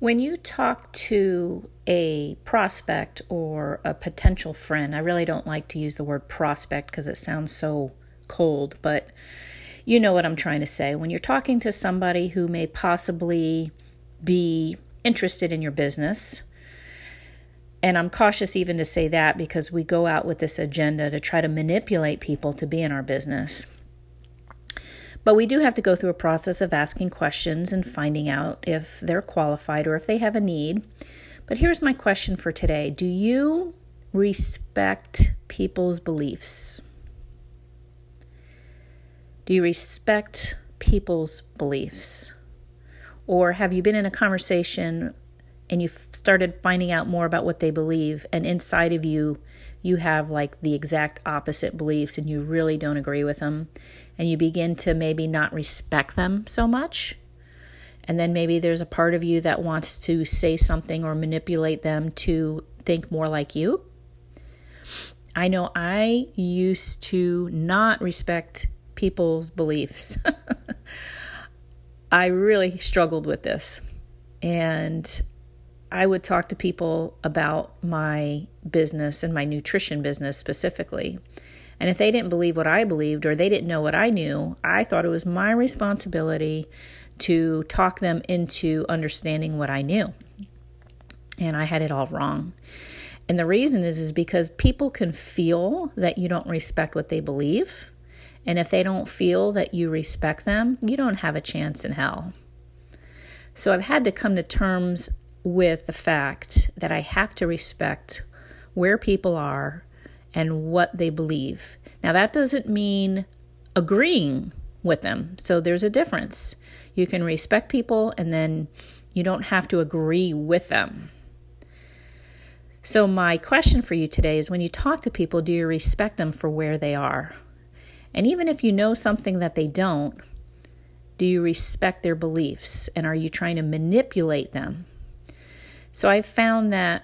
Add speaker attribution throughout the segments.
Speaker 1: When you talk to a prospect or a potential friend, I really don't like to use the word prospect because it sounds so cold, but you know what I'm trying to say. When you're talking to somebody who may possibly be interested in your business, and I'm cautious even to say that because we go out with this agenda to try to manipulate people to be in our business. But we do have to go through a process of asking questions and finding out if they're qualified or if they have a need. But here's my question for today Do you respect people's beliefs? Do you respect people's beliefs? Or have you been in a conversation and you've started finding out more about what they believe, and inside of you, you have like the exact opposite beliefs and you really don't agree with them? and you begin to maybe not respect them so much. And then maybe there's a part of you that wants to say something or manipulate them to think more like you. I know I used to not respect people's beliefs. I really struggled with this. And I would talk to people about my business and my nutrition business specifically. And if they didn't believe what I believed or they didn't know what I knew, I thought it was my responsibility to talk them into understanding what I knew. And I had it all wrong. And the reason is is because people can feel that you don't respect what they believe. And if they don't feel that you respect them, you don't have a chance in hell. So I've had to come to terms with the fact that I have to respect where people are and what they believe. Now, that doesn't mean agreeing with them. So there's a difference. You can respect people and then you don't have to agree with them. So, my question for you today is when you talk to people, do you respect them for where they are? And even if you know something that they don't, do you respect their beliefs? And are you trying to manipulate them? So, I've found that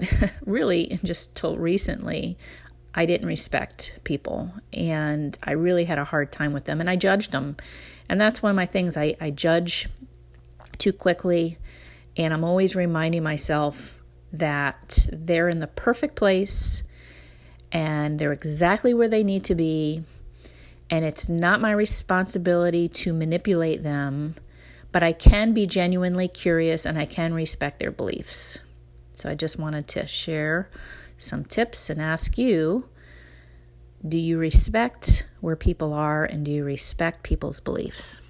Speaker 1: really just till recently, I didn't respect people and I really had a hard time with them and I judged them. And that's one of my things. I, I judge too quickly and I'm always reminding myself that they're in the perfect place and they're exactly where they need to be. And it's not my responsibility to manipulate them, but I can be genuinely curious and I can respect their beliefs. So I just wanted to share some tips and ask you do you respect where people are and do you respect people's beliefs?